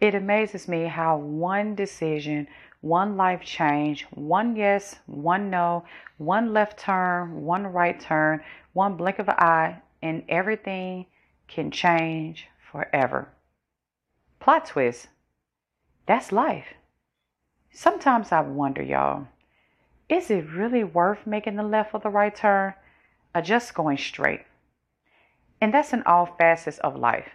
It amazes me how one decision, one life change, one yes, one no, one left turn, one right turn, one blink of an eye, and everything can change forever. Plot twist. That's life. Sometimes I wonder, y'all, is it really worth making the left or the right turn or just going straight? And that's in all facets of life.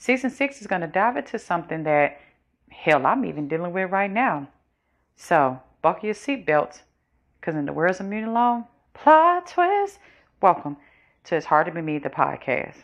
Season six is going to dive into something that, hell, I'm even dealing with right now. So, buckle your seatbelts, because in the words of Muni Long, plot twist. Welcome to It's Hard to Be Me, the podcast.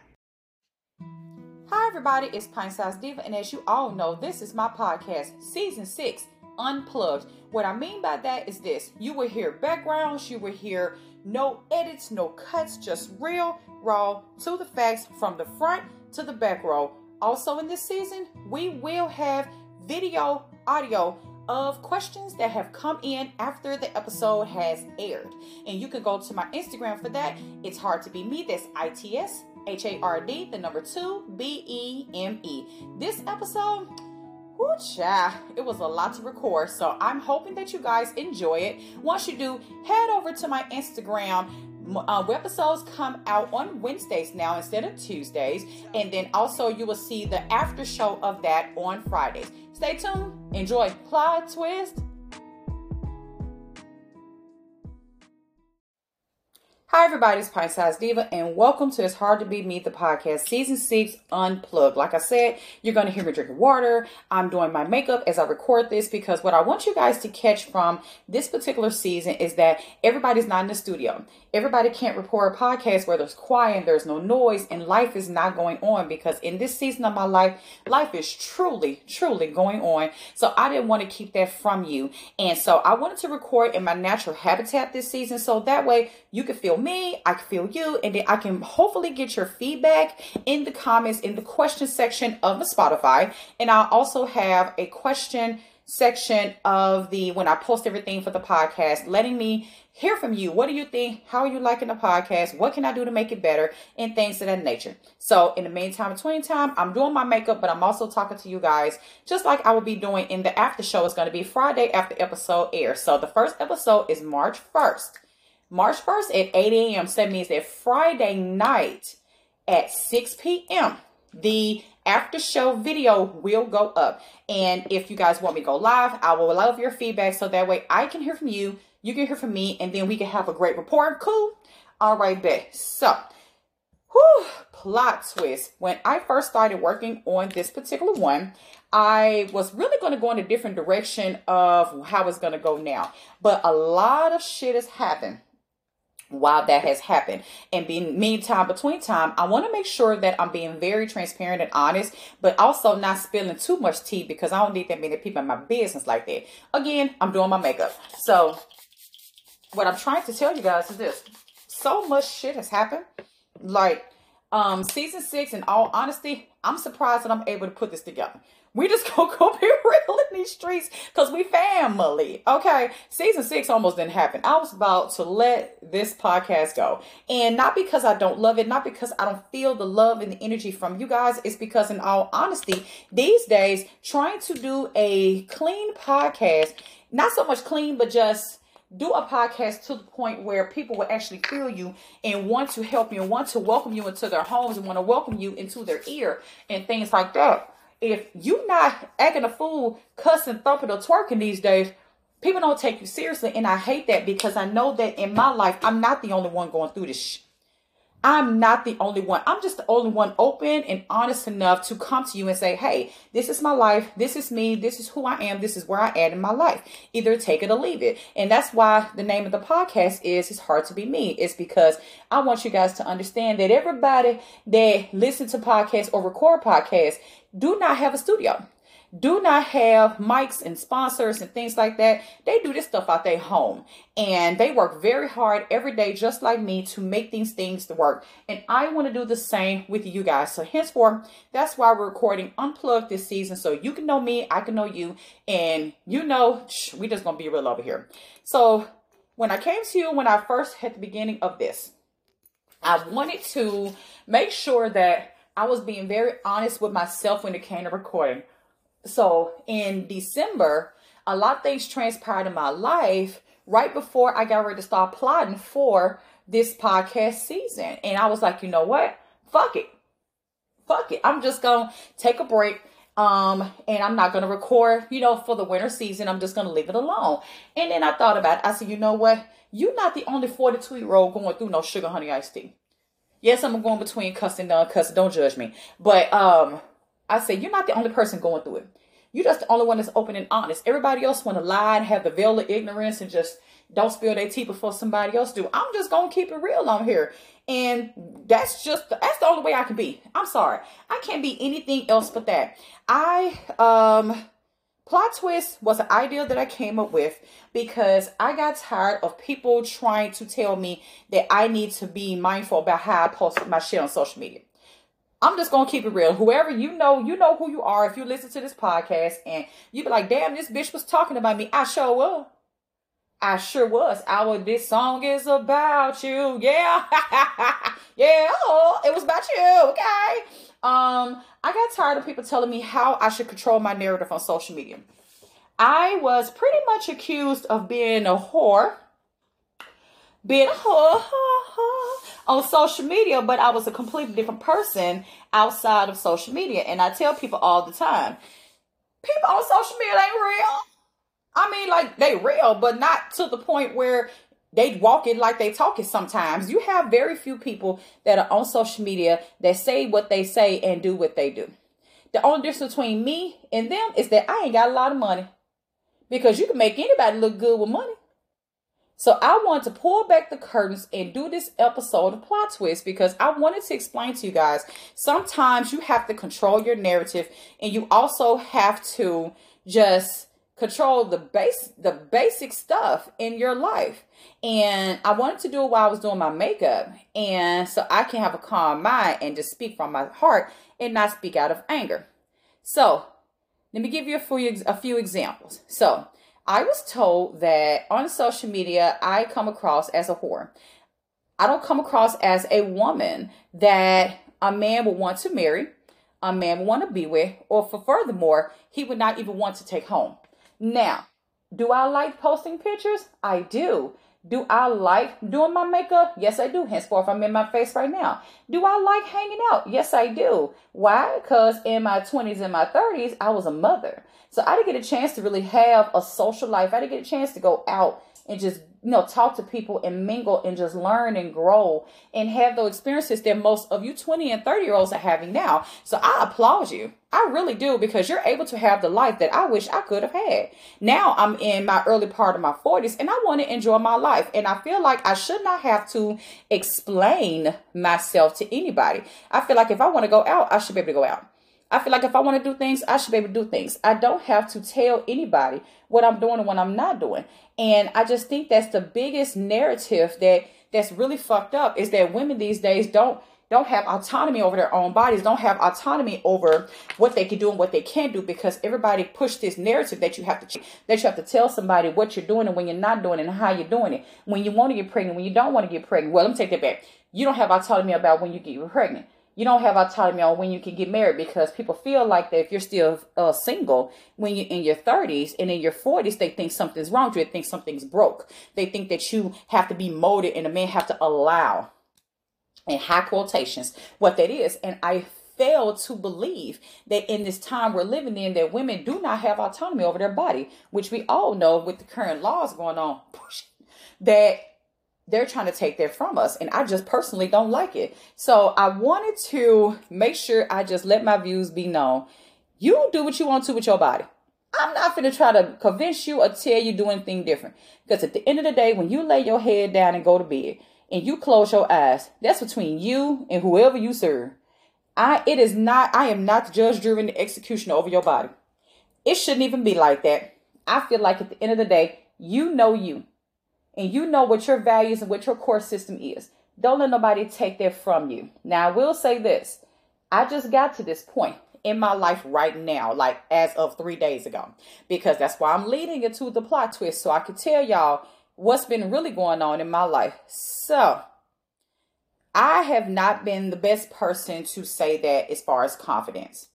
Hi, everybody, it's Pint Size Diva, and as you all know, this is my podcast, Season 6, Unplugged. What I mean by that is this you will hear backgrounds, you will hear no edits, no cuts, just real, raw, to the facts from the front to the back row also, in this season, we will have video, audio of questions that have come in after the episode has aired. And you can go to my Instagram for that. It's hard to be me. That's I T S H A R D, the number two, B E M E. This episode, whoo, it was a lot to record. So I'm hoping that you guys enjoy it. Once you do, head over to my Instagram uh, episodes come out on Wednesdays now instead of Tuesdays. And then also you will see the after show of that on Fridays. Stay tuned. Enjoy Plot Twist Hi, everybody, it's Pint Size Diva, and welcome to It's Hard to Be Me, the podcast, season six, unplugged. Like I said, you're going to hear me drinking water. I'm doing my makeup as I record this because what I want you guys to catch from this particular season is that everybody's not in the studio. Everybody can't record a podcast where there's quiet, and there's no noise, and life is not going on because in this season of my life, life is truly, truly going on. So I didn't want to keep that from you. And so I wanted to record in my natural habitat this season so that way you can feel me, I can feel you, and then I can hopefully get your feedback in the comments in the question section of the Spotify. And I'll also have a question section of the when I post everything for the podcast, letting me hear from you. What do you think? How are you liking the podcast? What can I do to make it better? And things of that nature. So in the meantime, between time, I'm doing my makeup, but I'm also talking to you guys just like I will be doing in the after show. It's going to be Friday after episode airs. So the first episode is March 1st. March 1st at 8 a.m. So that means that Friday night at 6 p.m. The after show video will go up. And if you guys want me to go live, I will love your feedback so that way I can hear from you, you can hear from me, and then we can have a great report. Cool. All right, bet. So, whew, plot twist. When I first started working on this particular one, I was really going to go in a different direction of how it's going to go now. But a lot of shit has happened while that has happened. And being meantime, between time, I want to make sure that I'm being very transparent and honest, but also not spilling too much tea because I don't need that many people in my business like that. Again, I'm doing my makeup. So what I'm trying to tell you guys is this. So much shit has happened. Like um season six, in all honesty, I'm surprised that I'm able to put this together. We just gonna go be real in these streets because we family. Okay. Season six almost didn't happen. I was about to let this podcast go. And not because I don't love it, not because I don't feel the love and the energy from you guys. It's because in all honesty, these days, trying to do a clean podcast, not so much clean, but just do a podcast to the point where people will actually feel you and want to help you and want to welcome you into their homes and want to welcome you into their ear and things like that if you're not acting a fool, cussing, thumping, or twerking these days, people don't take you seriously. And I hate that because I know that in my life, I'm not the only one going through this. Sh- I'm not the only one. I'm just the only one open and honest enough to come to you and say, hey, this is my life. This is me. This is who I am. This is where I am in my life. Either take it or leave it. And that's why the name of the podcast is It's Hard to Be Me. It's because I want you guys to understand that everybody that listen to podcasts or record podcasts do not have a studio do not have mics and sponsors and things like that. They do this stuff out their home and they work very hard every day, just like me, to make these things to work. And I want to do the same with you guys. So, henceforth, that's why we're recording Unplugged this season. So you can know me, I can know you, and you know, we just gonna be real over here. So, when I came to you, when I first had the beginning of this, I wanted to make sure that I was being very honest with myself when it came to recording So in December, a lot of things transpired in my life right before I got ready to start plotting for this podcast season. And I was like, you know what? Fuck it. Fuck it. I'm just going to take a break. Um, and I'm not going to record, you know, for the winter season. I'm just going to leave it alone. And then I thought about it. I said, you know what? You're not the only 42 year old going through no sugar honey iced tea. Yes, I'm going between cuss and non-cuss. Don't judge me. But um, I say you're not the only person going through it. You're just the only one that's open and honest. Everybody else want to lie and have the veil of ignorance and just don't spill their tea before somebody else do. I'm just gonna keep it real on here. And that's just that's the only way I can be. I'm sorry. I can't be anything else but that. I um plot twist was an idea that I came up with because I got tired of people trying to tell me that I need to be mindful about how I post my shit on social media. I'm just gonna keep it real. Whoever you know, you know who you are. If you listen to this podcast and you be like, "Damn, this bitch was talking about me," I sure up. I sure was. Our this song is about you. Yeah. yeah. Oh, it was about you. Okay. Um, I got tired of people telling me how I should control my narrative on social media. I was pretty much accused of being a whore, being a whore on social media, but I was a completely different person outside of social media. And I tell people all the time, people on social media ain't real. I mean, like they real, but not to the point where they walk it like they talk it sometimes. You have very few people that are on social media that say what they say and do what they do. The only difference between me and them is that I ain't got a lot of money. Because you can make anybody look good with money. So I want to pull back the curtains and do this episode of Plot Twist because I wanted to explain to you guys sometimes you have to control your narrative and you also have to just control the base the basic stuff in your life. And I wanted to do it while I was doing my makeup. And so I can have a calm mind and just speak from my heart and not speak out of anger. So let me give you a few, a few examples. So I was told that on social media, I come across as a whore. I don't come across as a woman that a man would want to marry, a man would want to be with, or for furthermore, he would not even want to take home. Now, do I like posting pictures? I do. Do I like doing my makeup? Yes, I do. Henceforth, I'm in my face right now. Do I like hanging out? Yes, I do. Why? Because in my 20s and my 30s, I was a mother. So I didn't get a chance to really have a social life. I didn't get a chance to go out and just you know talk to people and mingle and just learn and grow and have those experiences that most of you 20 and 30 year olds are having now. So i applaud you. I really do because you're able to have the life that i wish i could have had. Now i'm in my early part of my 40s and i want to enjoy my life and i feel like i should not have to explain myself to anybody. I feel like if i want to go out i should be able to go out I feel like if I want to do things, I should be able to do things. I don't have to tell anybody what I'm doing and what I'm not doing. And I just think that's the biggest narrative that that's really fucked up is that women these days don't don't have autonomy over their own bodies, don't have autonomy over what they can do and what they can't do because everybody pushed this narrative that you have to that you have to tell somebody what you're doing and when you're not doing it and how you're doing it. When you want to get pregnant, when you don't want to get pregnant. Well, let me take that back. You don't have autonomy about when you get pregnant you don't have autonomy on when you can get married because people feel like that if you're still uh, single when you're in your 30s and in your 40s they think something's wrong with you. They think something's broke. They think that you have to be molded and a man have to allow in high quotations what that is. And i fail to believe that in this time we're living in that women do not have autonomy over their body which we all know with the current laws going on that they're trying to take that from us and i just personally don't like it. So i wanted to make sure i just let my views be known. You do what you want to with your body. I'm not going to try to convince you or tell you do anything different. Because at the end of the day when you lay your head down and go to bed and you close your eyes that's between you and whoever you serve. I it is not i am not the judge jury the executioner over your body. It shouldn't even be like that. I feel like at the end of the day you know you and you know what your values and what your core system is. Don't let nobody take that from you. Now, I will say this I just got to this point in my life right now, like as of three days ago, because that's why I'm leading into the plot twist so I can tell y'all what's been really going on in my life. So, I have not been the best person to say that as far as confidence.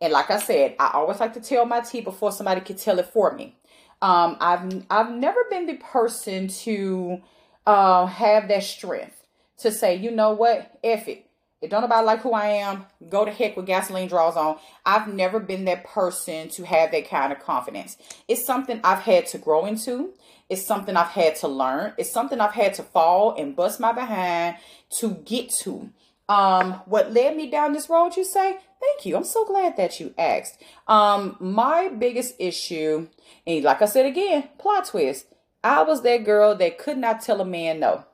And like I said, I always like to tell my tea before somebody can tell it for me. Um, I've I've never been the person to uh, have that strength to say, you know what, F it. It don't about like who I am. Go to heck with gasoline draws on. I've never been that person to have that kind of confidence. It's something I've had to grow into. It's something I've had to learn. It's something I've had to fall and bust my behind to get to. Um, what led me down this road, you say? Thank you. I'm so glad that you asked. Um, my biggest issue, and like I said again, plot twist. I was that girl that could not tell a man no.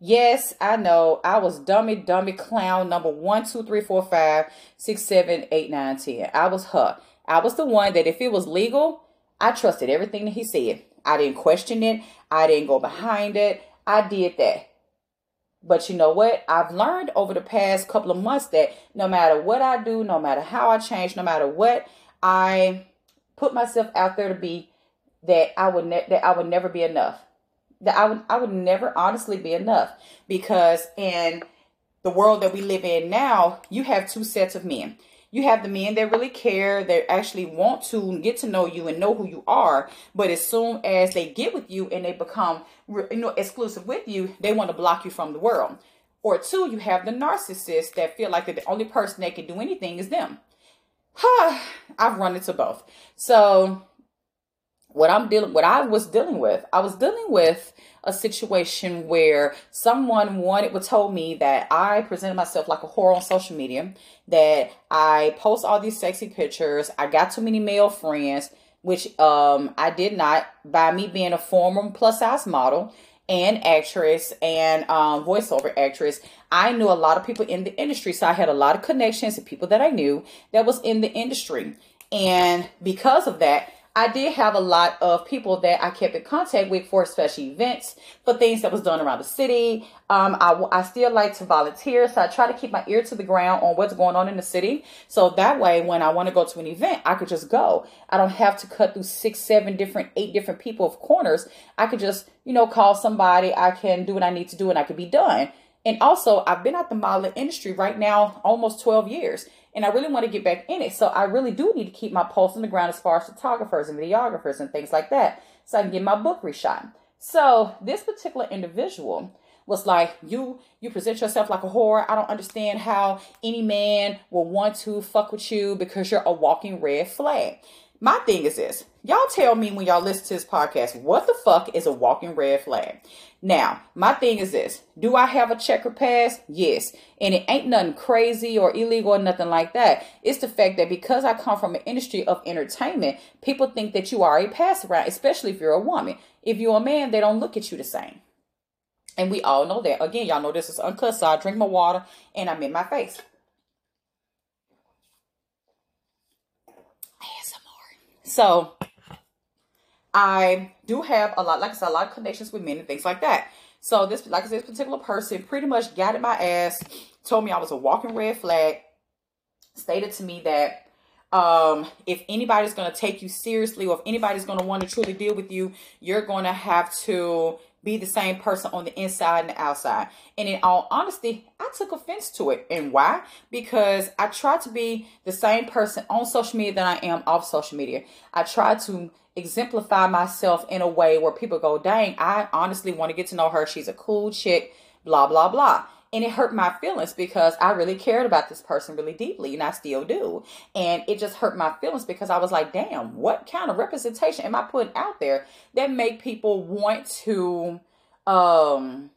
Yes, I know. I was dummy, dummy clown number one, two, three, four, five, six, seven, eight, nine, ten. I was her. I was the one that if it was legal, I trusted everything that he said. I didn't question it. I didn't go behind it. I did that. But you know what? I've learned over the past couple of months that no matter what I do, no matter how I change, no matter what I put myself out there to be, that I would ne- that I would never be enough that I would I would never honestly be enough because in the world that we live in now, you have two sets of men. You have the men that really care, that actually want to get to know you and know who you are. But as soon as they get with you and they become you know exclusive with you, they want to block you from the world. Or two, you have the narcissists that feel like the only person that can do anything is them. Huh, I've run into both. So what I'm dealing what I was dealing with, I was dealing with a situation where someone wanted would told me that I presented myself like a whore on social media, that I post all these sexy pictures, I got too many male friends, which um I did not by me being a former plus size model and actress and um, voiceover actress. I knew a lot of people in the industry, so I had a lot of connections to people that I knew that was in the industry. And because of that, I did have a lot of people that I kept in contact with for special events, for things that was done around the city. Um, I, I still like to volunteer, so I try to keep my ear to the ground on what's going on in the city. So that way, when I want to go to an event, I could just go. I don't have to cut through six, seven different, eight different people of corners. I could just, you know, call somebody. I can do what I need to do, and I could be done. And also, I've been at the modeling industry right now almost 12 years and I really want to get back in it. So I really do need to keep my pulse on the ground as far as photographers and videographers and things like that so I can get my book reshot. So this particular individual was like, you you present yourself like a whore. I don't understand how any man will want to fuck with you because you're a walking red flag. My thing is this. Y'all tell me when y'all listen to this podcast, what the fuck is a walking red flag? Now, my thing is this. Do I have a checker pass? Yes. And it ain't nothing crazy or illegal or nothing like that. It's the fact that because I come from an industry of entertainment, people think that you are a pass around, especially if you're a woman. If you're a man, they don't look at you the same. And we all know that. Again, y'all know this is uncut, so I drink my water and I'm in my face. So I do have a lot, like I said, a lot of connections with men and things like that. So this, like I said, this particular person pretty much got at my ass, told me I was a walking red flag, stated to me that um, if anybody's going to take you seriously or if anybody's going to want to truly deal with you, you're going to have to be the same person on the inside and the outside. And in all honesty, I took offense to it. And why? Because I try to be the same person on social media that I am off social media. I try to exemplify myself in a way where people go, dang, I honestly want to get to know her. She's a cool chick, blah, blah, blah and it hurt my feelings because I really cared about this person really deeply and I still do. And it just hurt my feelings because I was like, damn, what kind of representation am I putting out there that make people want to um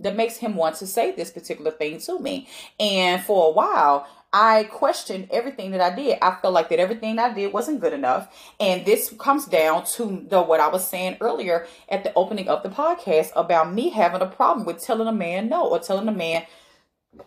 that makes him want to say this particular thing to me. And for a while, I questioned everything that I did. I felt like that everything I did wasn't good enough. And this comes down to the what I was saying earlier at the opening of the podcast about me having a problem with telling a man no or telling a man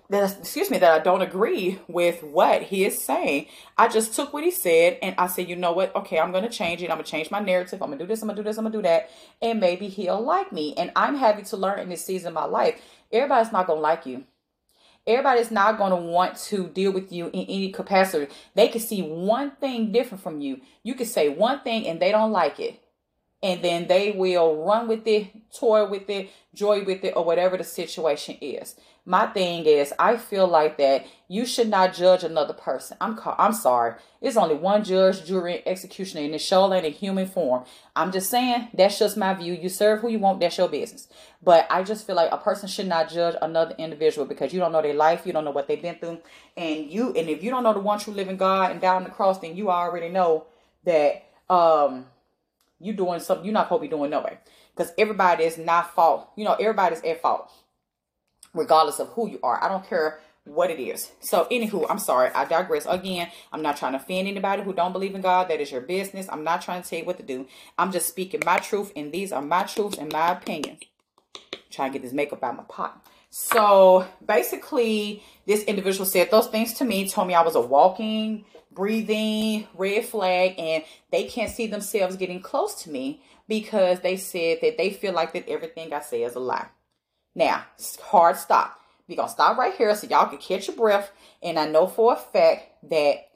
that excuse me that I don't agree with what he is saying. I just took what he said and I said, you know what? Okay, I'm gonna change it. I'm gonna change my narrative. I'm gonna do this. I'm gonna do this. I'm gonna do that, and maybe he'll like me. And I'm happy to learn in this season of my life. Everybody's not gonna like you. Everybody's not going to want to deal with you in any capacity. They can see one thing different from you. You can say one thing and they don't like it. and then they will run with it, toy with it, joy with it, or whatever the situation is. My thing is, I feel like that you should not judge another person. I'm I'm sorry. It's only one judge, jury, executioner, and it show ain't in human form. I'm just saying that's just my view. You serve who you want. That's your business. But I just feel like a person should not judge another individual because you don't know their life, you don't know what they've been through, and you and if you don't know the one true living God and down the cross, then you already know that um you doing something you're not supposed to be doing no way. Because everybody is not fault. You know, everybody's at fault. Regardless of who you are. I don't care what it is. So, anywho, I'm sorry. I digress. Again, I'm not trying to offend anybody who don't believe in God. That is your business. I'm not trying to tell you what to do. I'm just speaking my truth, and these are my truths and my opinions. Trying to get this makeup out of my pot. So basically, this individual said those things to me, told me I was a walking breathing, red flag, and they can't see themselves getting close to me because they said that they feel like that everything I say is a lie. Now, hard stop. We're going to stop right here so y'all can catch your breath. And I know for a fact that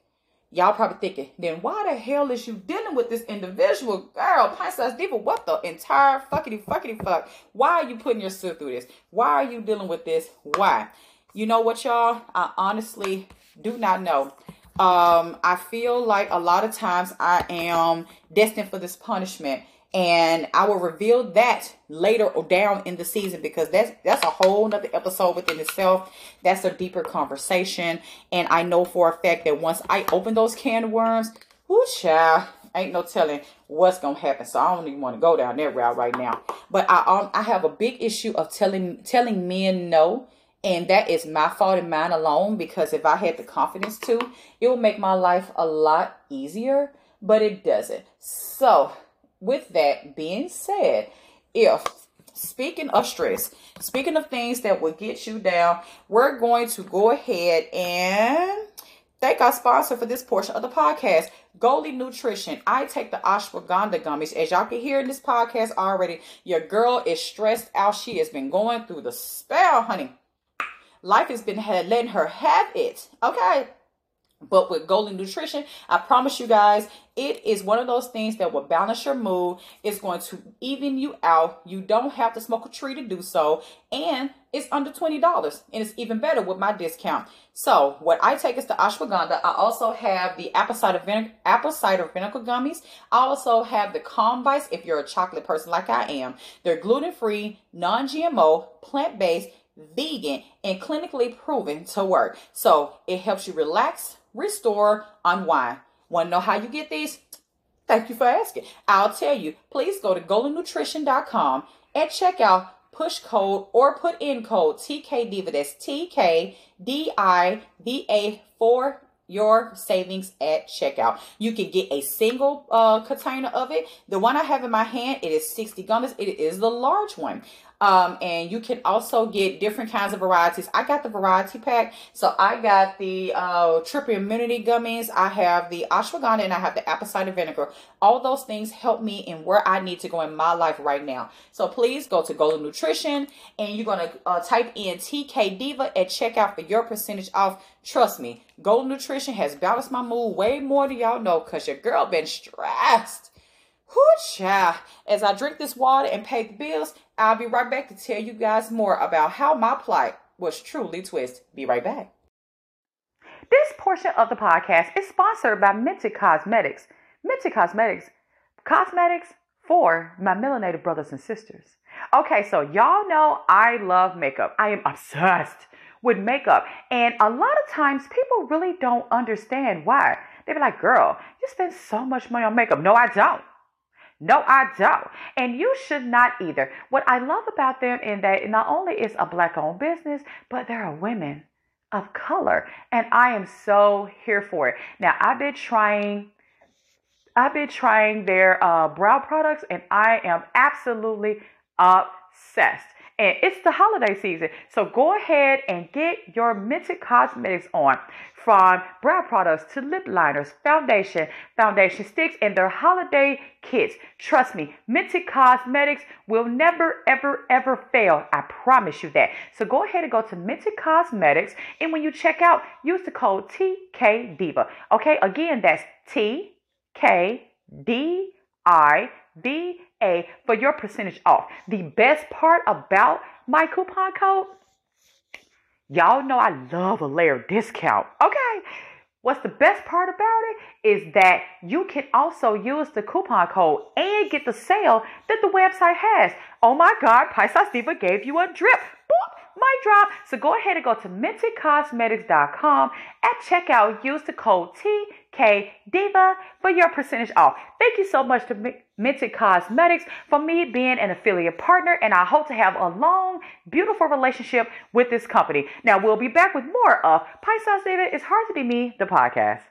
y'all probably thinking, then why the hell is you dealing with this individual girl, pint size diva? What the entire fuckity fuckity fuck? Why are you putting yourself through this? Why are you dealing with this? Why? You know what, y'all? I honestly do not know. Um, I feel like a lot of times I am destined for this punishment. And I will reveal that later or down in the season because that's that's a whole nother episode within itself. That's a deeper conversation. And I know for a fact that once I open those can worms, whoo child, ain't no telling what's gonna happen. So I don't even want to go down that route right now. But I um I have a big issue of telling telling men no and that is my fault and mine alone because if I had the confidence to, it would make my life a lot easier, but it doesn't. So, with that being said, if speaking of stress, speaking of things that will get you down, we're going to go ahead and thank our sponsor for this portion of the podcast, Goli Nutrition. I take the ashwagandha gummies. As y'all can hear in this podcast already, your girl is stressed out. She has been going through the spell, honey. Life has been letting her have it. Okay. But with Goli Nutrition, I promise you guys, it is one of those things that will balance your mood. It's going to even you out. You don't have to smoke a tree to do so. And it's under $20. And it's even better with my discount. So what I take is the ashwagandha. I also have the apple cider vinegar, apple cider vinegar gummies. I also have the calm bites if you're a chocolate person like I am. They're gluten-free, non-GMO, plant-based, vegan, and clinically proven to work. So it helps you relax, restore, unwind. Want to know how you get these? Thank you for asking. I'll tell you. Please go to golinutrition.com and check out push code or put in code TKDIVA. That's TKDIVA for your savings at checkout. You can get a single uh, container of it. The one I have in my hand, it is 60 gummies. It is the large one. Um, and you can also get different kinds of varieties. I got the variety pack. So I got the uh, triple immunity gummies. I have the ashwagandha and I have the apple cider vinegar. All those things help me in where I need to go in my life right now. So please go to Goli Nutrition and you're going to uh, type in TK Diva at checkout for your percentage off. Trust me, Goli Nutrition has balanced my mood way more than y'all know because your girl been stressed. Whoo, child. As I drink this water and pay the bills, I'll be right back to tell you guys more about how my plight was truly twisted. Be right back. This portion of the podcast is sponsored by Mented Cosmetics. Mented Cosmetics, cosmetics for my melanated brothers and sisters. Okay, so y'all know I love makeup. I am obsessed with makeup. And a lot of times people really don't understand why. They be like, girl, you spend so much money on makeup. No, I don't. No, I don't. And you should not either. What I love about them in that not only is a black owned business, but there are women of color. And I am so here for it. Now I've been trying I've been trying their uh, brow products and I am absolutely obsessed and it's the holiday season. So go ahead and get your Mented Cosmetics on from brow products to lip liners, foundation, foundation sticks, and their holiday kits. Trust me, Mented Cosmetics will never, ever, ever fail. I promise you that. So go ahead and go to Mented Cosmetics, and when you check out, use the code TKDIVA. Okay, again, that's T K D I VA for your percentage off. The best part about my coupon code, y'all know I love a layer discount. Okay. What's the best part about it is that you can also use the coupon code and get the sale that the website has. Oh my God, Pint Size Diva gave you a drip. Boop mic drop. So go ahead and go to mentedcosmetics.com at checkout. Use the code TKDIVA for your percentage off. Thank you so much to Mented Cosmetics for me being an affiliate partner, and I hope to have a long, beautiful relationship with this company. Now, we'll be back with more of Pint Size Diva. It's Hard to Be Me, the podcast.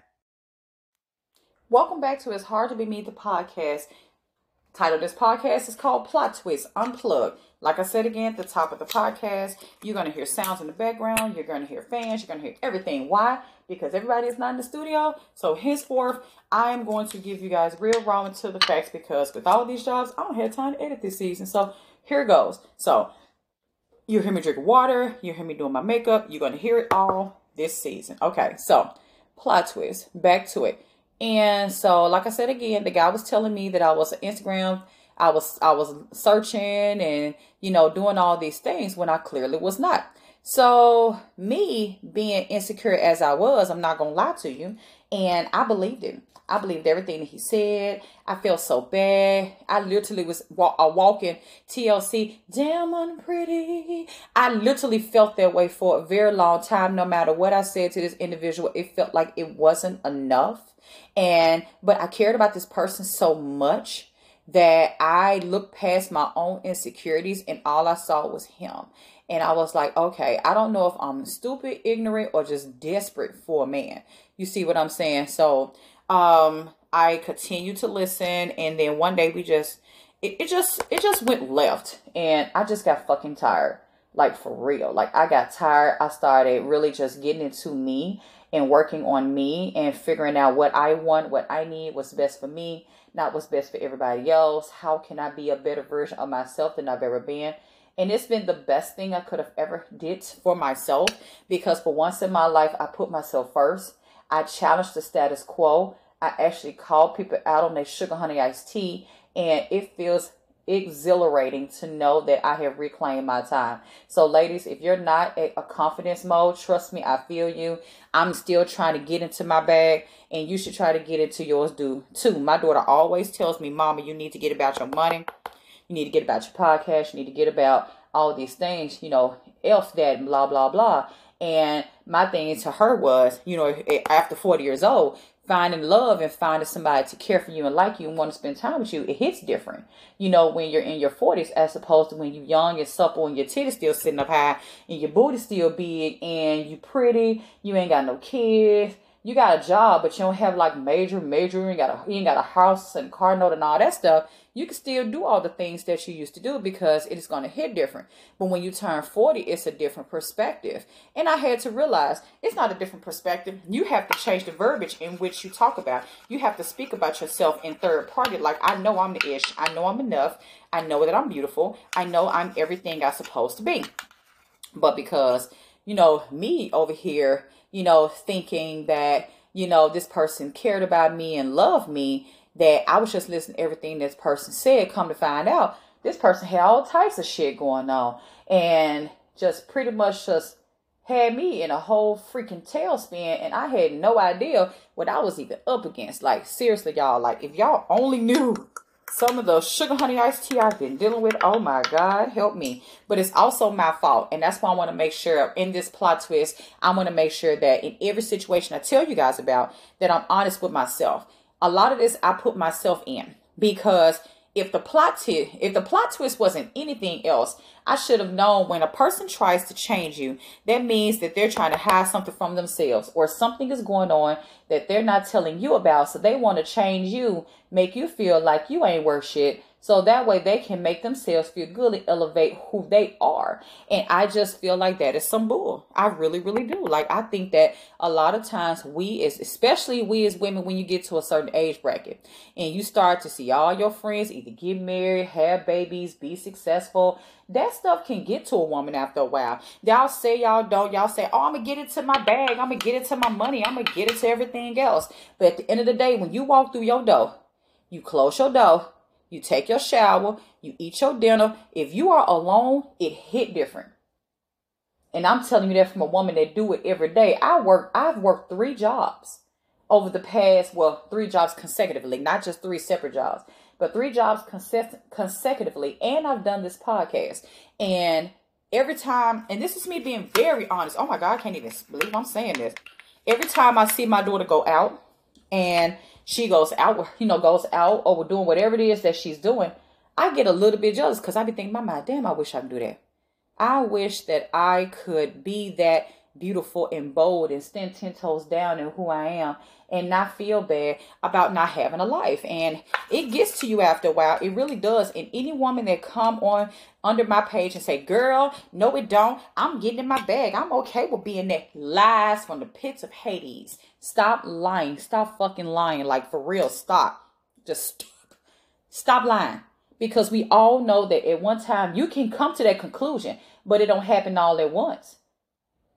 Welcome back to It's Hard to Be Me, the podcast. Title of this podcast is called Plot Twist Unplugged. Like I said again at the top of the podcast, you're going to hear sounds in the background. You're going to hear fans. You're going to hear everything. Why? Because everybody is not in the studio. So henceforth, I am going to give you guys real raw into the facts because with all these jobs, I don't have time to edit this season. So here goes. So you hear me drink water. You hear me doing my makeup. You're going to hear it all this season. Okay, so plot twist. Back to it. And so, like I said again, the guy was telling me that I was an Instagram I was I was searching and you know doing all these things when I clearly was not. So me being insecure as I was, I'm not gonna lie to you, and I believed him. I believed everything that he said. I felt so bad. I literally was a walking TLC. Damn, I'm. I literally felt that way for a very long time. No matter what I said to this individual, it felt like it wasn't enough. And but I cared about this person so much that I looked past my own insecurities and all I saw was him. And I was like, okay, I don't know if I'm stupid, ignorant, or just desperate for a man. You see what I'm saying? So um I continued to listen and then one day we just it, it just it just went left and I just got fucking tired. Like for real. Like I got tired. I started really just getting into me and working on me and figuring out what I want, what I need, what's best for me not what's best for everybody else. How can I be a better version of myself than I've ever been? And it's been the best thing I could have ever did for myself because for once in my life, I put myself first. I challenged the status quo. I actually called people out on their sugar honey iced tea, and it feels exhilarating to know that I have reclaimed my time. So, ladies, if you're not at a confidence mode, trust me, I feel you. I'm still trying to get into my bag, and you should try to get into yours do too. My daughter always tells me, Mama, you need to get about your money. You need to get about your podcast. You need to get about all these things, you know, else that, blah, blah, blah. And my thing to her was, you know, after 40 years old, finding love and finding somebody to care for you and like you and want to spend time with you, it hits different. You know, when you're in your 40s as opposed to when you're young and supple and your titties still sitting up high and your booty still big and you pretty, you ain't got no kids, you got a job, but you don't have like major, major, you ain't got a, you ain't got a house and car note and all that stuff you can still do all the things that you used to do because it is going to hit different. But when you turn 40, it's a different perspective. And I had to realize it's not a different perspective. You have to change the verbiage in which you talk about. You have to speak about yourself in third party. Like, I know I'm the ish. I know I'm enough. I know that I'm beautiful. I know I'm everything I'm supposed to be. But because, you know, me over here, you know, thinking that, you know, this person cared about me and loved me that I was just listening to everything this person said. Come to find out, this person had all types of shit going on and just pretty much just had me in a whole freaking tailspin and I had no idea what I was even up against. Like seriously, y'all, like if y'all only knew some of the sugar honey iced tea I've been dealing with, oh my God, help me. But it's also my fault. And that's why I want to make sure in this plot twist, I want to make sure that in every situation I tell you guys about, that I'm honest with myself a lot of this I put myself in because if the plot t- if the plot twist wasn't anything else, I should have known when a person tries to change you, that means that they're trying to hide something from themselves or something is going on that they're not telling you about. So they want to change you, make you feel like you ain't worth shit so that way they can make themselves feel good and elevate who they are. And I just feel like that is some bull. I really, really do. Like I think that a lot of times we as especially we as women when you get to a certain age bracket and you start to see all your friends either get married, have babies, be successful, that stuff can get to a woman after a while. Y'all say y'all don't. Y'all say, oh, I'm going to get it to my bag. I'm going to get it to my money. I'm going to get it to everything else. But at the end of the day, when you walk through your door, you close your door, you take your shower, you eat your dinner. If you are alone, it hit different. And I'm telling you that from a woman that do it every day. I work, I've worked three jobs over the past, well, three jobs consecutively, not just three separate jobs, but three jobs consecutively. And I've done this podcast. And every time, and this is me being very honest. Oh my God, I can't even believe I'm saying this. Every time I see my daughter go out and she goes out, you know, goes out or doing whatever it is that she's doing, I get a little bit jealous because I be thinking, my mind, damn, I wish I could do that. I wish that I could be that beautiful and bold and stand 10 toes down in who I am and not feel bad about not having a life. And it gets to you after a while. It really does. And any woman that come on under my page and say, girl, no, it don't. I'm getting in my bag. I'm okay with being there. Lies from the pits of Hades. Stop lying. Stop fucking lying. Like for real. Stop. Just stop. Stop lying because we all know that at one time you can come to that conclusion, but it don't happen all at once.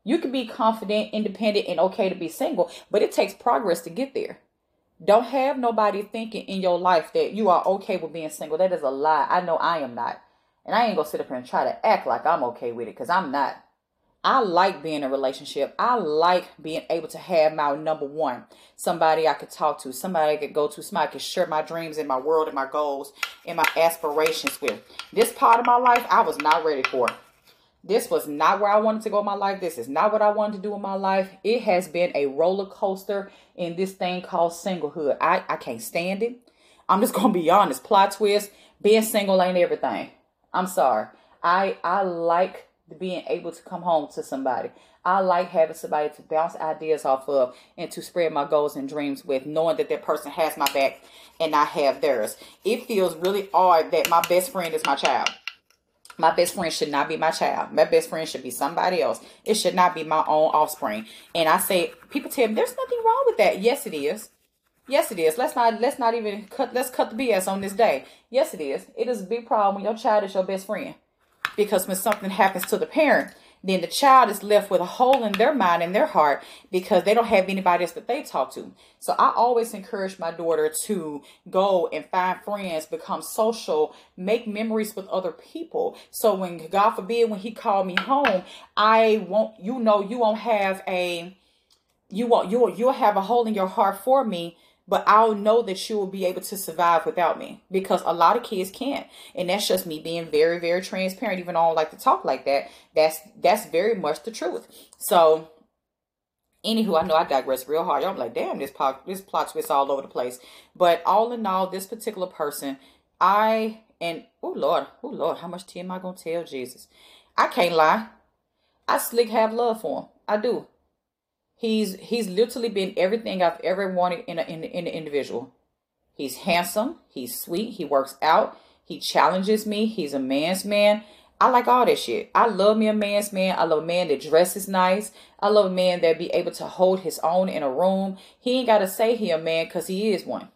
You can be confident, independent, and okay to be single, but it takes progress to get there. Don't have nobody thinking in your life that you are okay with being single. That is a lie. I know I am not. And I ain't gonna sit up here and try to act like I'm okay with it because I'm not. I like being in a relationship. I like being able to have my number one, somebody I could talk to, somebody I could go to, somebody I could share my dreams and my world and my goals and my aspirations with. This part of my life, I was not ready for. This was not where I wanted to go in my life. This is not what I wanted to do in my life. It has been a roller coaster in this thing called singlehood. I, I can't stand it. I'm just gonna be honest. Plot twist, being single ain't everything. I'm sorry. I I like being able to come home to somebody. I like having somebody to bounce ideas off of and to spread my goals and dreams with, knowing that that person has my back and I have theirs. It feels really odd that my best friend is my child. My best friend should not be my child. My best friend should be somebody else. It should not be my own offspring. And I say, people tell me there's nothing wrong with that. Yes, it is. Yes, it is. Let's not let's not even cut let's cut the BS on this day. Yes, it is. It is a big problem when your child is your best friend because when something happens to the parent, then the child is left with a hole in their mind and their heart because they don't have anybody else that they talk to. So I always encourage my daughter to go and find friends, become social, make memories with other people. So when God forbid when he called me home, I won't you know you won't have a you won't you'll you'll have a hole in your heart for me but I'll know that she will be able to survive without me because a lot of kids can't. And that's just me being very, very transparent, even though I don't like to talk like that. That's that's very much the truth. So anywho, I know I digress real hard. I'm like, damn, this plot this plot twist all over the place. But all in all, this particular person, I and oh Lord, oh Lord, how much tea am I gonna tell Jesus? I can't lie. I slick have love for him. I do. He's he's literally been everything I've ever wanted in a, in, in an individual. He's handsome. He's sweet. He works out. He challenges me. He's a man's man. I like all that shit. I love me a man's man. I love a man that dresses nice. I love a man that be able to hold his own in a room. He ain't got to say he a man because he is one.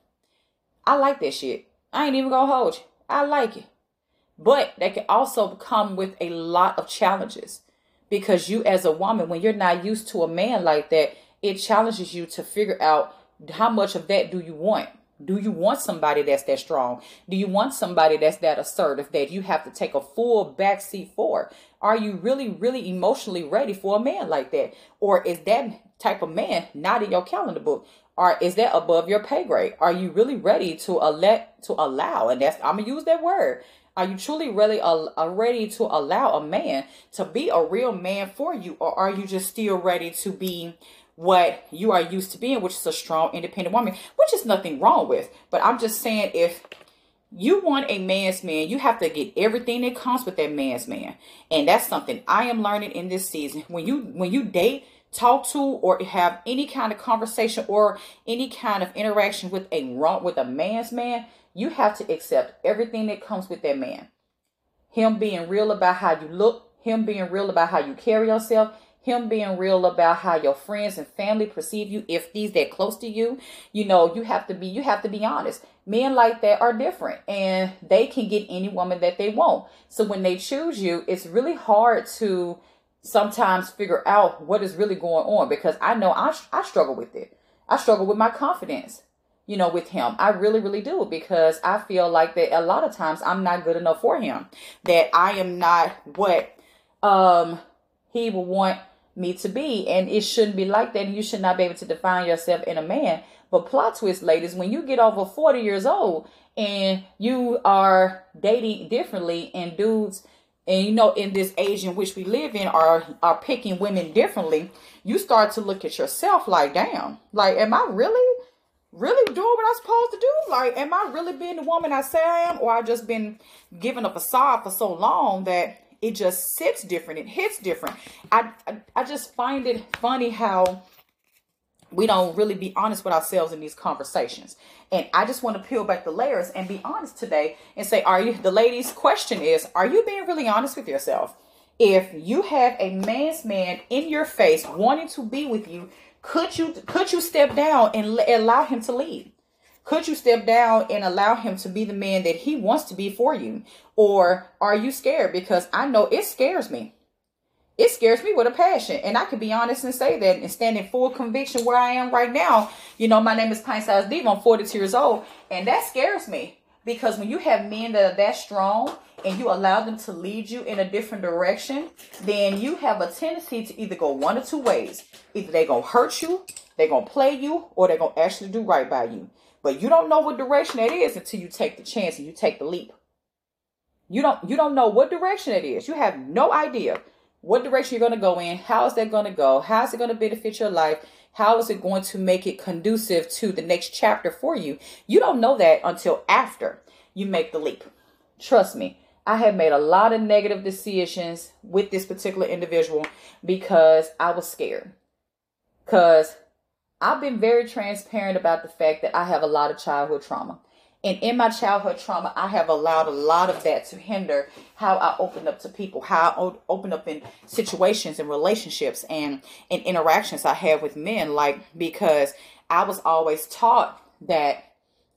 I like that shit. I ain't even gonna hold you. I like it. But that can also come with a lot of challenges because you as a woman when you're not used to a man like that it challenges you to figure out how much of that do you want? Do you want somebody that's that strong? Do you want somebody that's that assertive that you have to take a full backseat for? Are you really really emotionally ready for a man like that? Or is that type of man not in your calendar book? Or is that above your pay grade? Are you really ready to let to allow? And that's i'm gonna use that word are you truly really uh, ready to allow a man to be a real man for you? Or are you just still ready to be what you are used to being, which is a strong, independent woman, which is nothing wrong with. But I'm just saying, if you want a man's man, you have to get everything that comes with that man's man. And that's something I am learning in this season. When you when you date, talk to, or have any kind of conversation or any kind of interaction with a with a man's man, you have to accept everything that comes with that man. Him being real about how you look, him being real about how you carry yourself, him being real about how your friends and family perceive you if these that close to you you know you have to be you have to be honest. Men like that are different and they can get any woman that they want. So when they choose you it's really hard to sometimes figure out what is really going on because i know i, I struggle with it. I struggle with my confidence you know, with him. I really, really do because I feel like that a lot of times I'm not good enough for him. That I am not what um he would want me to be. And it shouldn't be like that. You should not be able to define yourself in a man. But plot twist, ladies, when you get over 40 years old and you are dating differently and dudes and you know in this age in which we live in are are picking women differently you start to look at yourself like damn like am i really really doing what i'm supposed to do like am i really being the woman i say i am or i just been giving a facade for so long that it just sits different it hits different i i, I just find it funny how we don't really be honest with ourselves in these conversations. And I just want to peel back the layers and be honest today and say, are you, the lady's question is, are you being really honest with yourself? If you have a man's man in your face wanting to be with you, could you, could you step down and allow him to lead? Could you step down and allow him to be the man that he wants to be for you? Or are you scared? Because I know it scares me it scares me with a passion. And I can be honest and say that and stand in full conviction where I am right now. You know, my name is Pint Size Diva. I'm 42 years old. And that scares me. Because when you have men that are that strong and you allow them to lead you in a different direction, then you have a tendency to either go one or two ways. Either they're going to hurt you, they're going to play you, or they're going to actually do right by you. But you don't know what direction that is until you take the chance and you take the leap. You don't you don't know what direction it is. You have no idea what direction you're going to go in, how is that going to go, how is it going to benefit your life, how is it going to make it conducive to the next chapter for you. You don't know that until after you make the leap. Trust me, I have made a lot of negative decisions with this particular individual because I was scared. Because I've been very transparent about the fact that I have a lot of childhood trauma. And in my childhood trauma, I have allowed a lot of that to hinder how I open up to people, how I open up in situations and relationships and in interactions I have with men. Like, because I was always taught that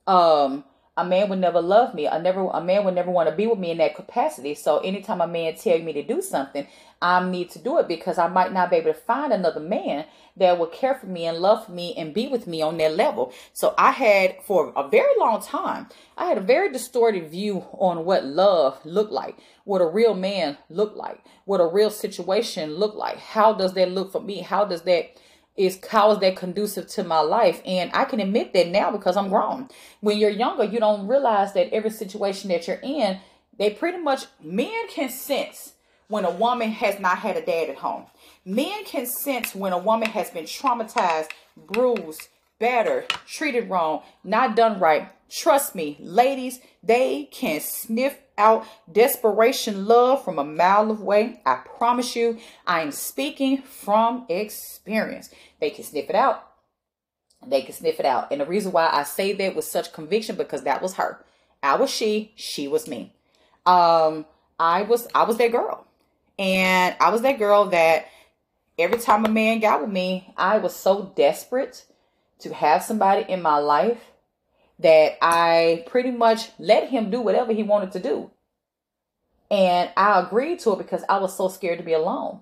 um, a man would never love me. I never, a man would never want to be with me in that capacity. So anytime a man tell me to do something, I need to do it because I might not be able to find another man that will care for me and love for me and be with me on that level. So I had for a very long time, I had a very distorted view on what love looked like, what a real man looked like, what a real situation looked like. How does that look for me? How does that is how is that conducive to my life? And i can admit that now because i'm grown. When you're younger you don't realize that every situation that you're in they pretty much men can sense when a woman has not had a dad at home. Men can sense when a woman has been traumatized bruised treated wrong not done right trust me ladies they can sniff out desperation love from a mile away. I promise you, I am speaking from experience. They can sniff it out. They can sniff it out. And the reason why I say that with such conviction because that was her. I was she, she was me. Um, I was I was that girl. And I was that girl that every time a man got with me, I was so desperate to have somebody in my life that I pretty much let him do whatever he wanted to do. And I agreed to it because I was so scared to be alone.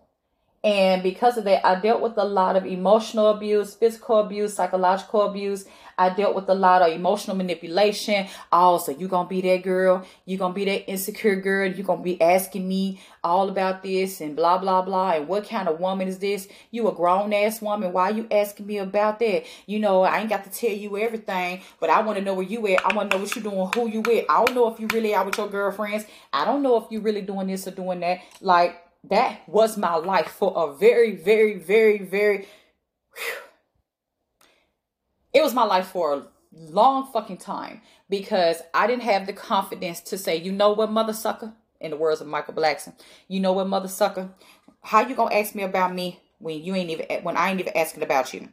And because of that, I dealt with a lot of emotional abuse, physical abuse, psychological abuse. I dealt with a lot of emotional manipulation. Oh, so you gonna be that girl? You're gonna be that insecure girl? You're gonna be asking me all about this and blah blah blah? And what kind of woman is this? You a grown ass woman? Why you asking me about that? You know, I ain't got to tell you everything, but I want to know where you at. I want to know what you doing, who you with. I don't know if you really out with your girlfriends. I don't know if you really doing this or doing that. Like that was my life for a very, very, very, very. Whew. It was my life for a long fucking time because I didn't have the confidence to say, you know what, mother sucker, in the words of Michael Blackson, you know what, mother sucker, how you gonna ask me about me when you ain't even when I ain't even asking about you?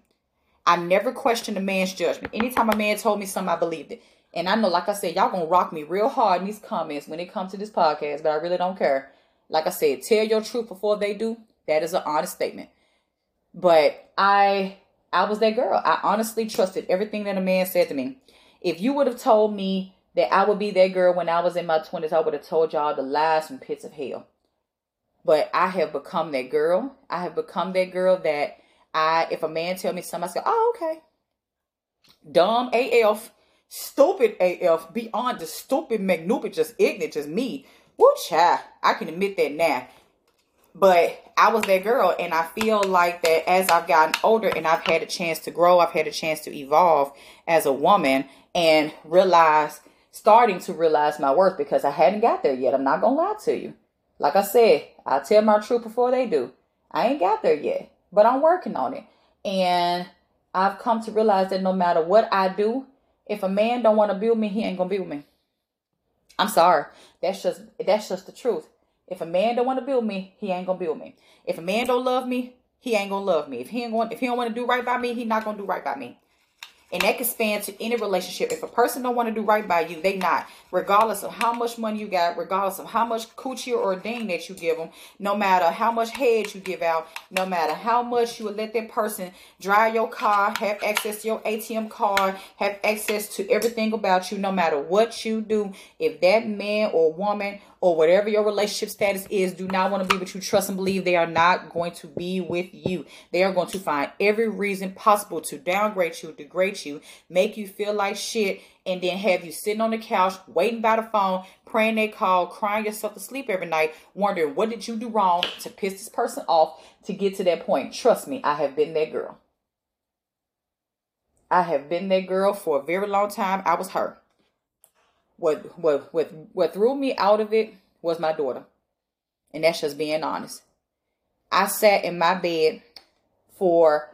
I never questioned a man's judgment. Anytime a man told me something, I believed it. And I know, like I said, y'all gonna rock me real hard in these comments when it comes to this podcast, but I really don't care. Like I said, tell your truth before they do. That is an honest statement. But I I was that girl. I honestly trusted everything that a man said to me. If you would have told me that I would be that girl when I was in my 20s, I would have told y'all the lies from pits of hell. But I have become that girl. I have become that girl that I, if a man tell me something, I say, oh, okay. dumb AF, stupid AF, beyond the stupid, magnupid, just ignorant, just me. Woo, child. I can admit that now. But I was that girl, and I feel like that as I've gotten older and I've had a chance to grow, I've had a chance to evolve as a woman and realize, starting to realize my worth because I hadn't got there yet. I'm not gonna lie to you. Like I said, I tell my truth before they do. I ain't got there yet, but I'm working on it. And I've come to realize that no matter what I do, if a man don't want to build me, he ain't gonna build me. I'm sorry. That's just that's just the truth. If a man don't want to build me, he ain't gonna build me. If a man don't love me, he ain't gonna love me. If he ain't going, if he don't want to do right by me, he not gonna do right by me. And that can span to any relationship. If a person don't want to do right by you, they not. Regardless of how much money you got, regardless of how much coochie or ding that you give them, no matter how much head you give out, no matter how much you let that person drive your car, have access to your ATM card, have access to everything about you, no matter what you do, if that man or woman or whatever your relationship status is do not want to be with you, trust and believe they are not going to be with you. They are going to find every reason possible to downgrade you, degrade you, make you feel like shit, and then have you sitting on the couch, waiting by the phone, praying they call, crying yourself to sleep every night, wondering what did you do wrong to piss this person off to get to that point. Trust me, I have been that girl. I have been that girl for a very long time. I was her what what what what threw me out of it was my daughter. And that's just being honest. I sat in my bed for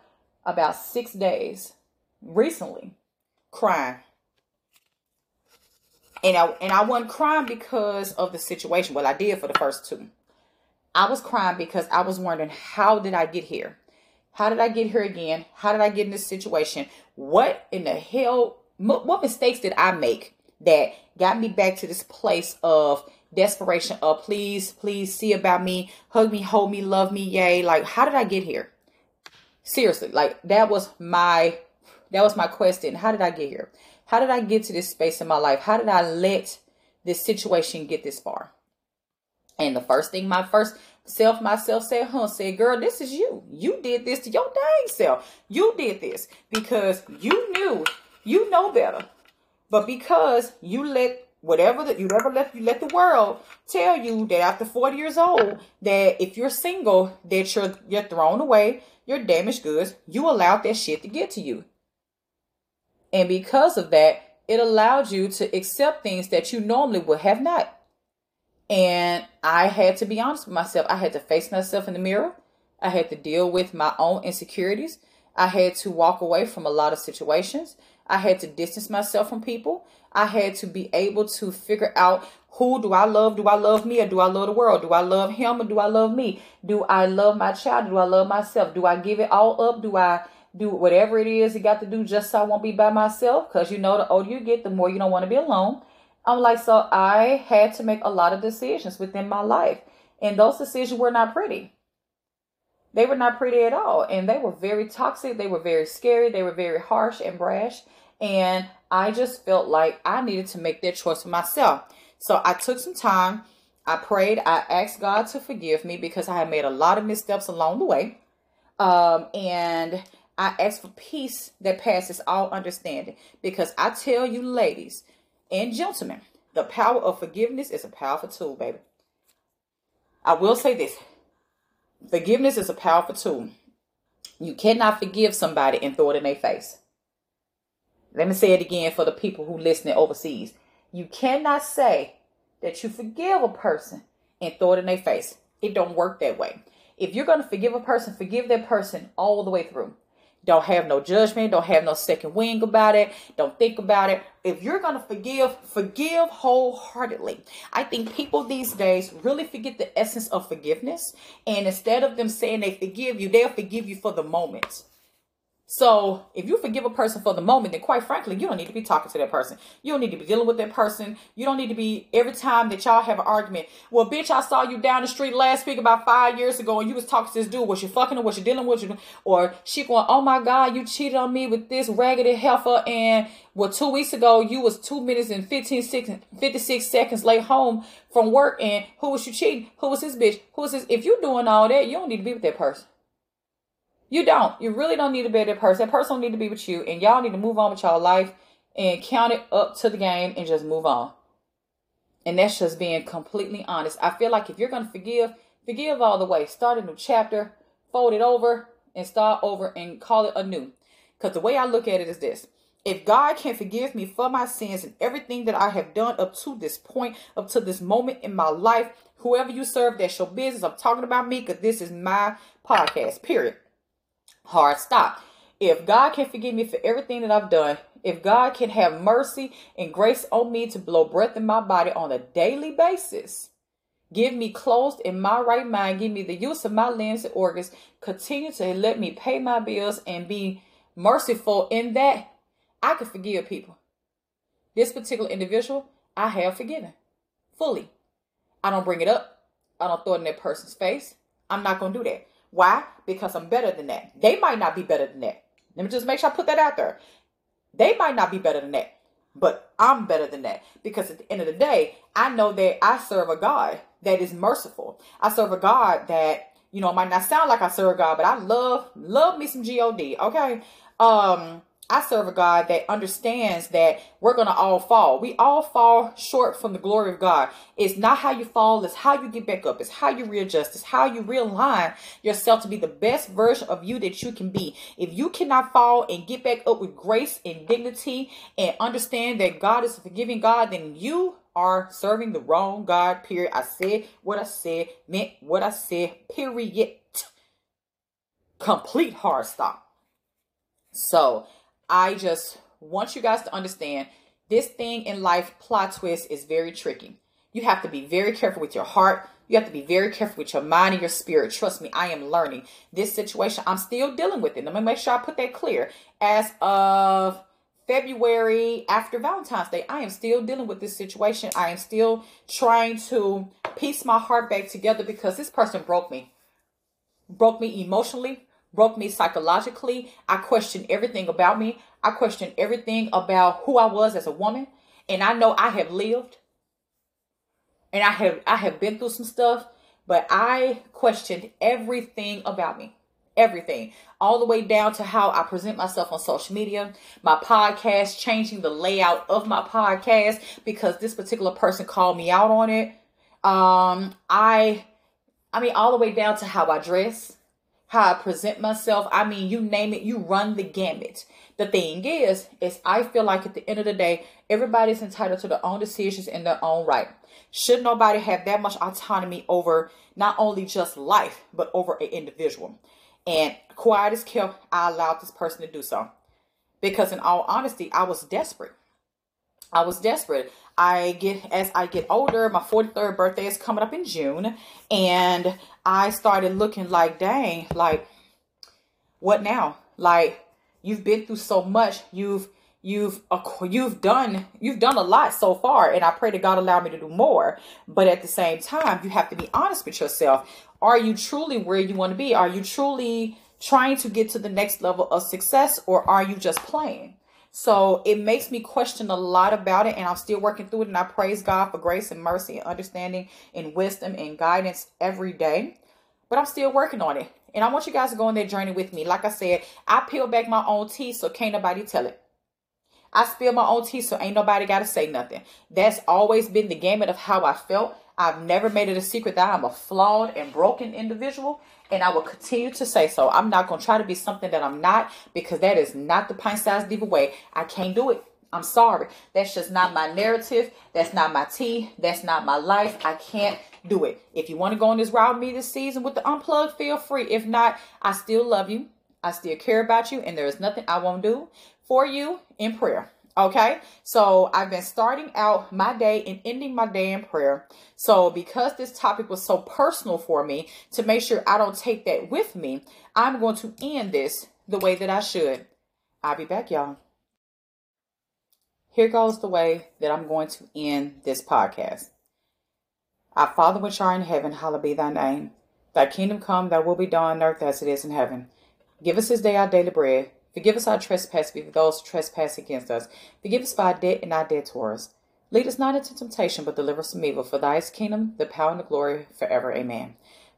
about six days recently crying. And I and I wasn't crying because of the situation. Well, I did for the first two. I was crying because I was wondering how did I get here? How did I get here again? How did I get in this situation? What in the hell what mistakes did I make that got me back to this place of desperation of please, please see about me, hug me, hold me, love me, yay. Like, how did I get here? Seriously, like that was my that was my question. How did I get here? How did I get to this space in my life? How did I let this situation get this far? And the first thing my first self myself said, huh, said, girl, this is you. You did this to your dang self. You did this because you knew, you know better. But because you let whatever that you never let you let the world tell you that after 40 years old that if you're single that you're you're thrown away you're damaged goods you allowed that shit to get to you. And because of that it allowed you to accept things that you normally would have not. And i had to be honest with myself. I had to face myself in the mirror. I had to deal with my own insecurities. I had to walk away from a lot of situations I had to distance myself from people. I had to be able to figure out who do I love? Do I love me or do I love the world? Do I love him or do I love me? Do I love my child? Do I love myself? Do I give it all up? Do I do whatever it is you got to do just so I won't be by myself? Because you know, the older you get, the more you don't want to be alone. I'm like, so I had to make a lot of decisions within my life. And those decisions were not pretty. They were not pretty at all. And they were very toxic. They were very scary. They were very harsh and brash. And I just felt like I needed to make that choice for myself. So I took some time. I prayed. I asked God to forgive me because I had made a lot of missteps along the way. Um, and I asked for peace that passes all understanding. Because I tell you, ladies and gentlemen, the power of forgiveness is a powerful tool, baby. I will say this forgiveness is a powerful tool. You cannot forgive somebody and throw it in their face. Let me say it again for the people who listening overseas. You cannot say that you forgive a person and throw it in their face. It don't work that way. If you're going to forgive a person, forgive that person all the way through. Don't have no judgment. Don't have no second wing about it. Don't think about it. If you're going to forgive, forgive wholeheartedly. I think people these days really forget the essence of forgiveness. And instead of them saying they forgive you, they'll forgive you for the moment. So if you forgive a person for the moment, then quite frankly, you don't need to be talking to that person. You don't need to be dealing with that person. You don't need to be every time that y'all have an argument. Well, bitch, I saw you down the street last week about five years ago and you was talking to this dude. Was you fucking or was you dealing with you? Or she going, oh my God, you cheated on me with this raggedy heifer. And well, two weeks ago, you was two minutes and 15 seconds, 56 seconds late home from work. And who was you cheating? Who was this bitch? Who was this? If you doing all that, you don't need to be with that person. You don't. You really don't need to be that person. That person need to be with you. And y'all need to move on with y'all life and count it up to the game and just move on. And that's just being completely honest. I feel like if you're to forgive, forgive all the way. Start a new chapter, fold it over, and start over and call it anew. Because the way I look at it is this if God can forgive me for my sins and everything that I have done up to this point, up to this moment in my life, whoever you serve, that's your business. I'm talking about me because this is my podcast, period. Hard stop. If God can forgive me for everything that I've done, if God can have mercy and grace on me to blow breath in my body on a daily basis, give me closed in my right mind, give me the use of my limbs and organs, continue to let me pay my bills and be merciful in that, I can forgive people. This particular individual, I have forgiven fully. I don't bring it up. I don't throw it in that person's face. I'm not going to do that. Why? Because I'm better than that. They might not be better than that. Let me just make sure I put that out there. They might not be better than that, but I'm better than that because at the end of the day, I know that I serve a God that is merciful. I serve a God that, you know, might not sound like I serve God, but I love, love me some God. Okay. Um, I serve a God that understands that we're going to all fall. We all fall short from the glory of God. It's not how you fall, it's how you get back up. It's how you readjust. It's how you realign yourself to be the best version of you that you can be. If you cannot fall and get back up with grace and dignity and understand that God is a forgiving God, then you are serving the wrong God, period. I said what I said, meant what I said, period. Complete hard stop. So, I just want you guys to understand this thing in life, plot twist, is very tricky. You have to be very careful with your heart. You have to be very careful with your mind and your spirit. Trust me, I am learning this situation. I'm still dealing with it. Let me make sure I put that clear. As of February after Valentine's Day, I am still dealing with this situation. I am still trying to piece my heart back together because this person broke me. Broke me emotionally, broke me psychologically. I questioned everything about me. I questioned everything about who I was as a woman. And I know I have lived and I have I have been through some stuff, but I questioned everything about me. Everything, all the way down to how I present myself on social media, my podcast, changing the layout of my podcast because this particular person called me out on it. Um, I, I mean, all the way down to how I dress, how I present myself. I mean, you name it, you run the gamut. The thing is, is I feel like at the end of the day, everybody's entitled to their own decisions in their own right. Should nobody have that much autonomy over not only just life, but over an individual? And quiet as kept, I allowed this person to do so. Because in all honesty, I was desperate. I was desperate. I get as I get older, my 43rd birthday is coming up in June, and I started looking like, dang, like what now? Like you've been through so much. You've you've you've done you've done a lot so far and i pray that god allow me to do more but at the same time you have to be honest with yourself are you truly where you want to be are you truly trying to get to the next level of success or are you just playing so it makes me question a lot about it, and I'm still working through it. And I praise God for grace and mercy and understanding and wisdom and guidance every day. But I'm still working on it. And I want you guys to go on that journey with me. Like I said, I peel back my own teeth so can't nobody tell it. I spill my own tea, so ain't nobody got to say nothing. That's always been the gamut of how I felt. I've never made it a secret that I'm a flawed and broken individual, and I will continue to say so. I'm not going to try to be something that I'm not because that is not the pint size diva way. I can't do it. I'm sorry. That's just not my narrative. That's not my tea. That's not my life. I can't do it. If you want to go on this route with me this season with the unplug, feel free. If not, I still love you. I still care about you, and there is nothing I won't do for you in prayer. Okay, so I've been starting out my day and ending my day in prayer. So, because this topic was so personal for me, to make sure I don't take that with me, I'm going to end this the way that I should. I'll be back, y'all. Here goes the way that I'm going to end this podcast. Our Father which art in heaven, hallowed be thy name. Thy kingdom come, thy will be done on earth as it is in heaven. Give us this day our daily bread Forgive us our trespass, for those who trespass against us. Forgive us our debt and our debtors. Lead us not into temptation, but deliver us from evil. For thy is kingdom, the power, and the glory forever. Amen.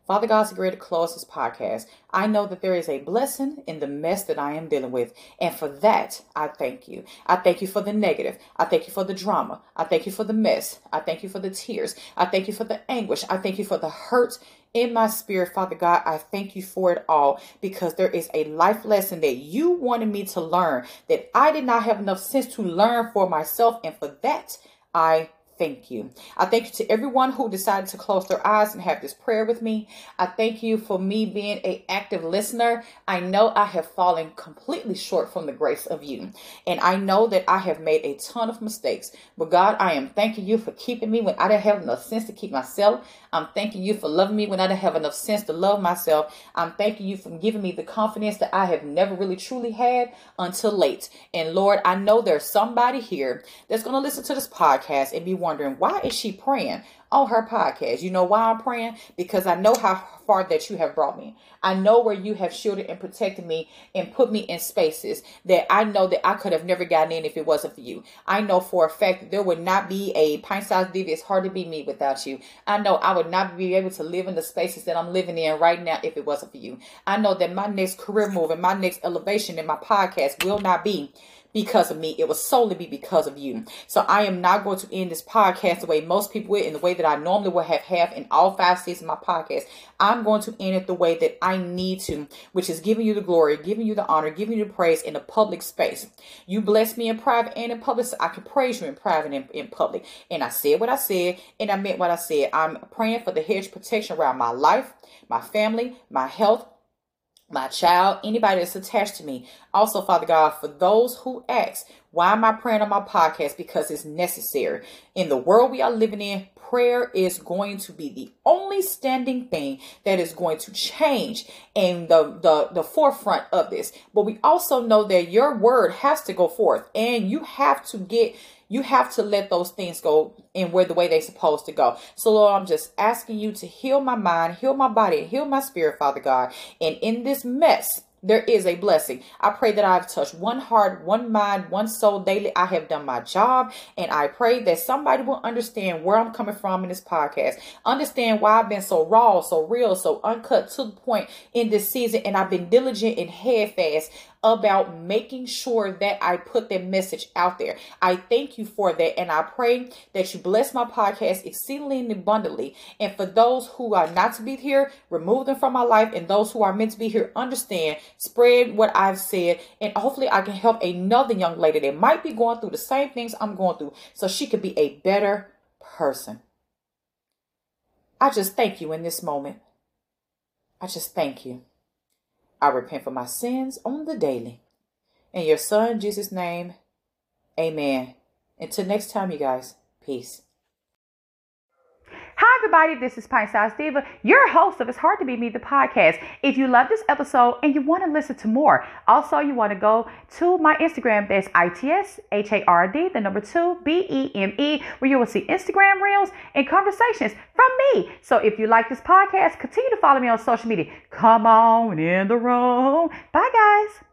Father God's great to close this podcast. I know that there is a blessing in the mess that I am dealing with. And for that, I thank you. I thank you for the negative. I thank you for the drama. I thank you for the mess. I thank you for the tears. I thank you for the anguish. I thank you for the hurt in my spirit, Father God. I thank you for it all because there is a life lesson that you wanted me to learn that I did not have enough sense to learn for myself. And for that, I thank you. I thank you to everyone who decided to close their eyes and have this prayer with me. I thank you for me being a active listener. I know I have fallen completely short from the grace of you. And I know that I have made a ton of mistakes. But God, I am thanking you for keeping me when I didn't have enough sense to keep myself. I'm thanking you for loving me when I didn't have enough sense to love myself. I'm thanking you for giving me the confidence that I have never really truly had until late. And Lord, I know there's somebody here that's going to listen to this podcast and be wondering, why is she praying? on her podcast. You know why I'm praying? Because I know how far that you have brought me. I know where you have shielded and protected me and put me in spaces that I know that I could have never gotten in if it wasn't for you. I know for a fact that there would not be a pint sized diva. It's hard to be me without you. I know I would not be able to live in the spaces that I'm living in right now if it wasn't for you. I know that my next career move and my next elevation in my podcast will not be because of me. It will solely be because of you. So I am not going to end this podcast the way most people would, in the way that I normally would have have in all five seasons of my podcast. I'm going to end it the way that I need to, which is giving you the glory, giving you the honor, giving you the praise in a public space. You bless me in private and in public, so I can praise you in private and in public. And I said what I said, and I meant what I said. I'm praying for the hedge protection around my life, my family, my health, my child, anybody that's attached to me. Also, Father God, for those who ask, why am I praying on my podcast? Because it's necessary. In the world we are living in, prayer is going to be the only standing thing that is going to change in the, the, the forefront of this. But we also know that your word has to go forth and you have to get you have to let those things go in where the way they're supposed to go. So, Lord, I'm just asking you to heal my mind, heal my body, heal my spirit, Father God. And in this mess, there is a blessing. I pray that I've touched one heart, one mind, one soul daily. I have done my job. And I pray that somebody will understand where I'm coming from in this podcast. Understand why I've been so raw, so real, so uncut to the point in this season. And I've been diligent and headfast about making sure that I put that message out there. I thank you for that. And I pray that you bless my podcast exceedingly and abundantly. And for those who are not to be here, remove them from my life. And those who are meant to be here, understand, spread what I've said. And hopefully I can help another young lady that might be going through the same things I'm going through so she could be a better person. I just thank you in this moment. I just thank you. I repent for my sins on the daily. In your son Jesus' name, amen. Until next time, you guys, peace. Hi, everybody. This is Pint Size Diva, your host of It's Hard to Be Me, the podcast. If you love this episode and you want to listen to more, also you want to go to my Instagram. That's ITS H A R D, the number two B E M E, where you will see Instagram reels and conversations from me. So if you like this podcast, continue to follow me on social media. Come on in the room. Bye, guys.